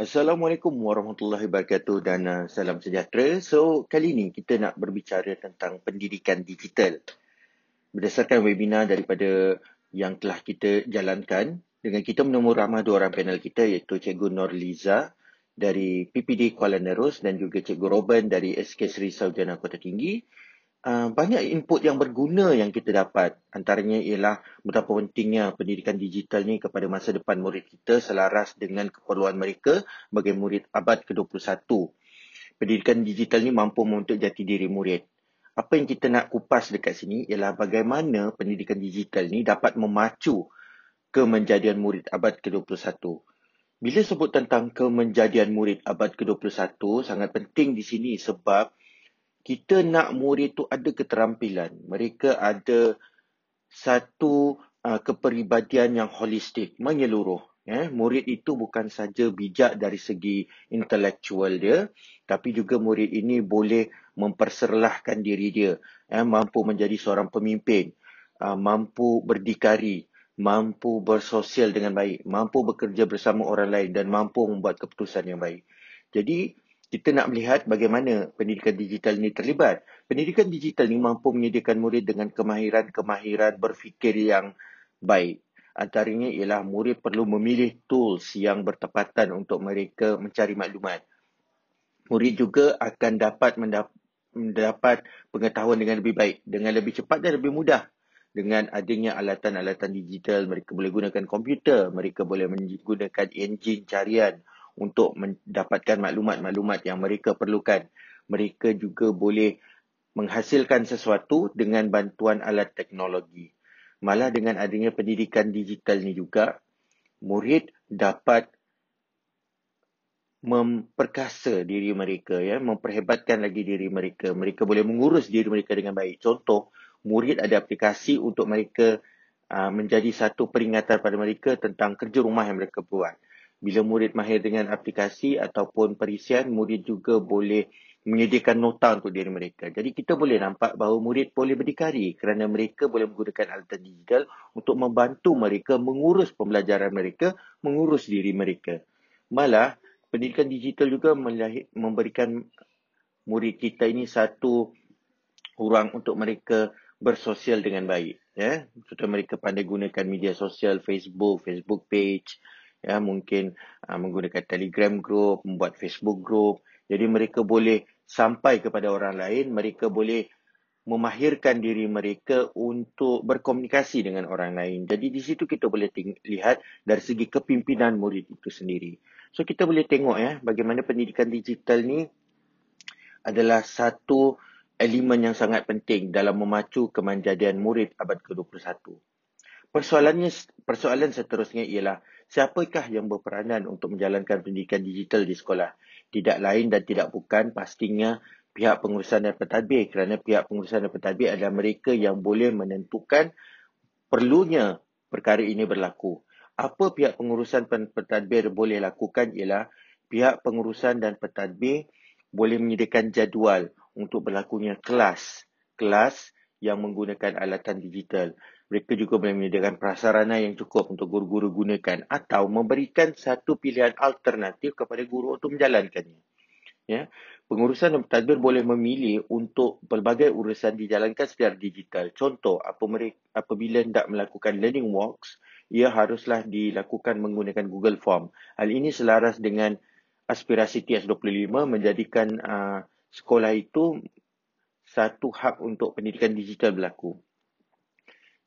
Assalamualaikum warahmatullahi wabarakatuh dan uh, salam sejahtera. So, kali ini kita nak berbicara tentang pendidikan digital. Berdasarkan webinar daripada yang telah kita jalankan, dengan kita menemu ramah dua orang panel kita iaitu Cikgu Nur Liza dari PPD Kuala Nerus dan juga Cikgu Robin dari SK Seri Sarjana Kota Tinggi Uh, banyak input yang berguna yang kita dapat. Antaranya ialah betapa pentingnya pendidikan digital ni kepada masa depan murid kita selaras dengan keperluan mereka bagi murid abad ke-21. Pendidikan digital ni mampu membentuk jati diri murid. Apa yang kita nak kupas dekat sini ialah bagaimana pendidikan digital ni dapat memacu kemenjadian murid abad ke-21. Bila sebut tentang kemenjadian murid abad ke-21, sangat penting di sini sebab kita nak murid tu ada keterampilan. Mereka ada satu uh, kepribadian yang holistik, menyeluruh. Eh, murid itu bukan saja bijak dari segi intelektual dia, tapi juga murid ini boleh memperserlahkan diri dia, eh, mampu menjadi seorang pemimpin, uh, mampu berdikari, mampu bersosial dengan baik, mampu bekerja bersama orang lain dan mampu membuat keputusan yang baik. Jadi, kita nak melihat bagaimana pendidikan digital ini terlibat. Pendidikan digital ini mampu menyediakan murid dengan kemahiran-kemahiran berfikir yang baik. Antaranya ialah murid perlu memilih tools yang bertepatan untuk mereka mencari maklumat. Murid juga akan dapat mendapat pengetahuan dengan lebih baik, dengan lebih cepat dan lebih mudah. Dengan adanya alatan-alatan digital, mereka boleh gunakan komputer, mereka boleh menggunakan enjin carian untuk mendapatkan maklumat-maklumat yang mereka perlukan. Mereka juga boleh menghasilkan sesuatu dengan bantuan alat teknologi. Malah dengan adanya pendidikan digital ni juga, murid dapat memperkasa diri mereka, ya, memperhebatkan lagi diri mereka. Mereka boleh mengurus diri mereka dengan baik. Contoh, murid ada aplikasi untuk mereka uh, menjadi satu peringatan pada mereka tentang kerja rumah yang mereka buat bila murid mahir dengan aplikasi ataupun perisian, murid juga boleh menyediakan nota untuk diri mereka. Jadi kita boleh nampak bahawa murid boleh berdikari kerana mereka boleh menggunakan alat digital untuk membantu mereka mengurus pembelajaran mereka, mengurus diri mereka. Malah, pendidikan digital juga memberikan murid kita ini satu ruang untuk mereka bersosial dengan baik. Ya, Contoh mereka pandai gunakan media sosial, Facebook, Facebook page, ya mungkin uh, menggunakan Telegram group, membuat Facebook group. Jadi mereka boleh sampai kepada orang lain, mereka boleh memahirkan diri mereka untuk berkomunikasi dengan orang lain. Jadi di situ kita boleh lihat dari segi kepimpinan murid itu sendiri. So kita boleh tengok ya bagaimana pendidikan digital ni adalah satu elemen yang sangat penting dalam memacu kemanjadian murid abad ke-21. Persoalannya persoalan seterusnya ialah siapakah yang berperanan untuk menjalankan pendidikan digital di sekolah? Tidak lain dan tidak bukan pastinya pihak pengurusan dan pentadbir kerana pihak pengurusan dan pentadbir adalah mereka yang boleh menentukan perlunya perkara ini berlaku. Apa pihak pengurusan dan pentadbir boleh lakukan ialah pihak pengurusan dan pentadbir boleh menyediakan jadual untuk berlakunya kelas. Kelas yang menggunakan alatan digital. Mereka juga boleh menyediakan prasarana yang cukup untuk guru-guru gunakan atau memberikan satu pilihan alternatif kepada guru untuk menjalankannya. Ya. Pengurusan dan pentadbir boleh memilih untuk pelbagai urusan dijalankan secara digital. Contoh, apabila hendak melakukan learning walks, ia haruslah dilakukan menggunakan Google Form. Hal ini selaras dengan aspirasi TS25 menjadikan uh, sekolah itu satu hak untuk pendidikan digital berlaku.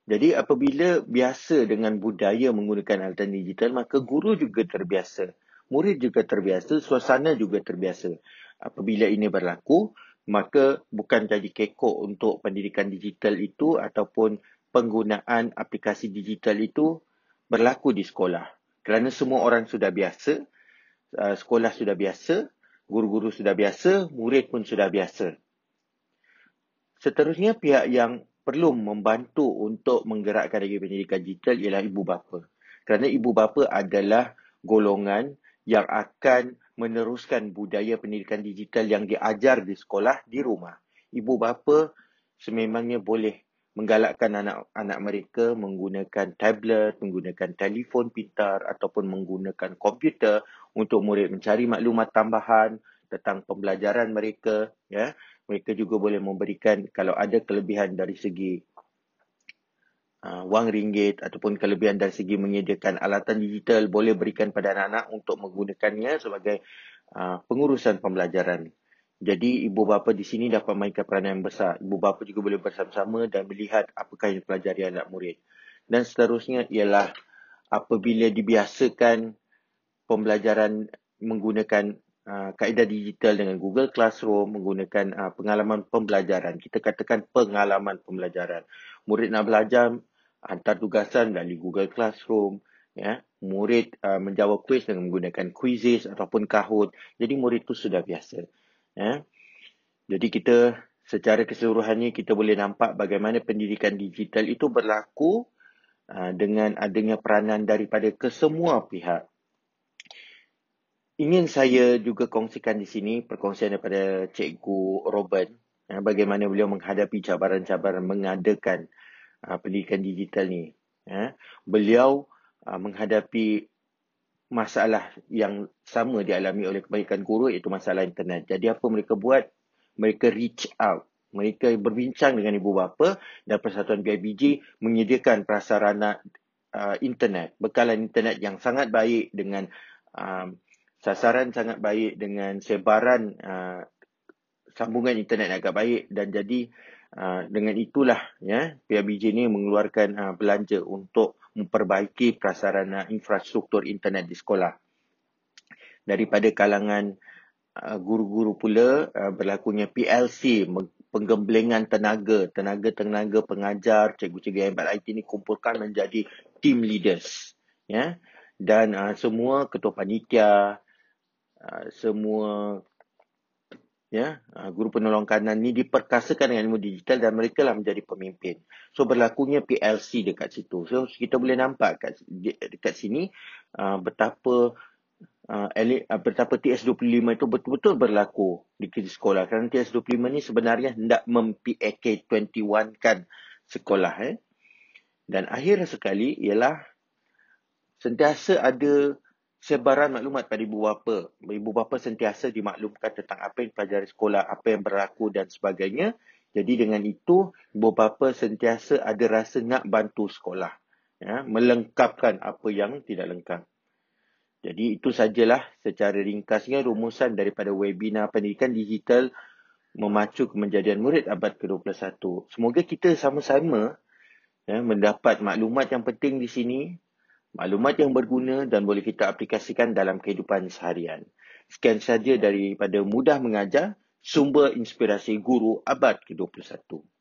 Jadi apabila biasa dengan budaya menggunakan alatan digital, maka guru juga terbiasa. Murid juga terbiasa, suasana juga terbiasa. Apabila ini berlaku, maka bukan jadi kekok untuk pendidikan digital itu ataupun penggunaan aplikasi digital itu berlaku di sekolah. Kerana semua orang sudah biasa, uh, sekolah sudah biasa, guru-guru sudah biasa, murid pun sudah biasa. Seterusnya pihak yang perlu membantu untuk menggerakkan lagi pendidikan digital ialah ibu bapa. Kerana ibu bapa adalah golongan yang akan meneruskan budaya pendidikan digital yang diajar di sekolah di rumah. Ibu bapa sememangnya boleh menggalakkan anak-anak mereka menggunakan tablet, menggunakan telefon pintar ataupun menggunakan komputer untuk murid mencari maklumat tambahan tentang pembelajaran mereka ya mereka juga boleh memberikan kalau ada kelebihan dari segi uh, wang ringgit ataupun kelebihan dari segi menyediakan alatan digital boleh berikan pada anak-anak untuk menggunakannya sebagai uh, pengurusan pembelajaran jadi ibu bapa di sini dapat mainkan peranan yang besar. Ibu bapa juga boleh bersama-sama dan melihat apakah yang dipelajari anak murid. Dan seterusnya ialah apabila dibiasakan pembelajaran menggunakan uh, kaedah digital dengan Google Classroom, menggunakan uh, pengalaman pembelajaran. Kita katakan pengalaman pembelajaran. Murid nak belajar hantar tugasan melalui Google Classroom. Ya, murid uh, menjawab kuis dengan menggunakan quizzes ataupun Kahoot. Jadi murid itu sudah biasa. Ya. Jadi kita secara keseluruhannya kita boleh nampak bagaimana pendidikan digital itu berlaku uh, dengan adanya peranan daripada kesemua pihak. Ingin saya juga kongsikan di sini perkongsian daripada Cikgu Robert ya, bagaimana beliau menghadapi cabaran-cabaran mengadakan uh, pendidikan digital ni. Ya. Beliau uh, menghadapi masalah yang sama dialami oleh kebanyakan guru iaitu masalah internet. Jadi apa mereka buat? Mereka reach out. Mereka berbincang dengan ibu bapa dan Persatuan BIBG menyediakan prasarana uh, internet, bekalan internet yang sangat baik dengan sasaran sangat baik dengan sebaran uh, sambungan internet agak baik dan jadi uh, dengan itulah ya PIBG ini mengeluarkan uh, belanja untuk memperbaiki prasarana infrastruktur internet di sekolah. Daripada kalangan uh, guru-guru pula uh, berlakunya PLC, penggemblengan tenaga, tenaga-tenaga pengajar, cikgu-cikgu buat IT ini kumpulkan menjadi team leaders. Ya. Dan uh, semua ketua panitia, uh, semua ya ah, guru penolong kanan ni diperkasakan dengan ilmu digital dan mereka lah menjadi pemimpin. So berlakunya PLC dekat situ. So kita boleh nampak kat dekat sini uh, betapa betapa TS25 itu betul-betul berlaku di sekolah. Kerana TS25 ni sebenarnya hendak mem-PAK 21 kan sekolah eh. Dan akhir sekali ialah sentiasa ada sebaran maklumat pada ibu bapa. Ibu bapa sentiasa dimaklumkan tentang apa yang pelajari sekolah, apa yang berlaku dan sebagainya. Jadi dengan itu, ibu bapa sentiasa ada rasa nak bantu sekolah. Ya, melengkapkan apa yang tidak lengkap. Jadi itu sajalah secara ringkasnya rumusan daripada webinar pendidikan digital memacu kemenjadian murid abad ke-21. Semoga kita sama-sama ya, mendapat maklumat yang penting di sini maklumat yang berguna dan boleh kita aplikasikan dalam kehidupan seharian. Sekian saja daripada mudah mengajar, sumber inspirasi guru abad ke-21.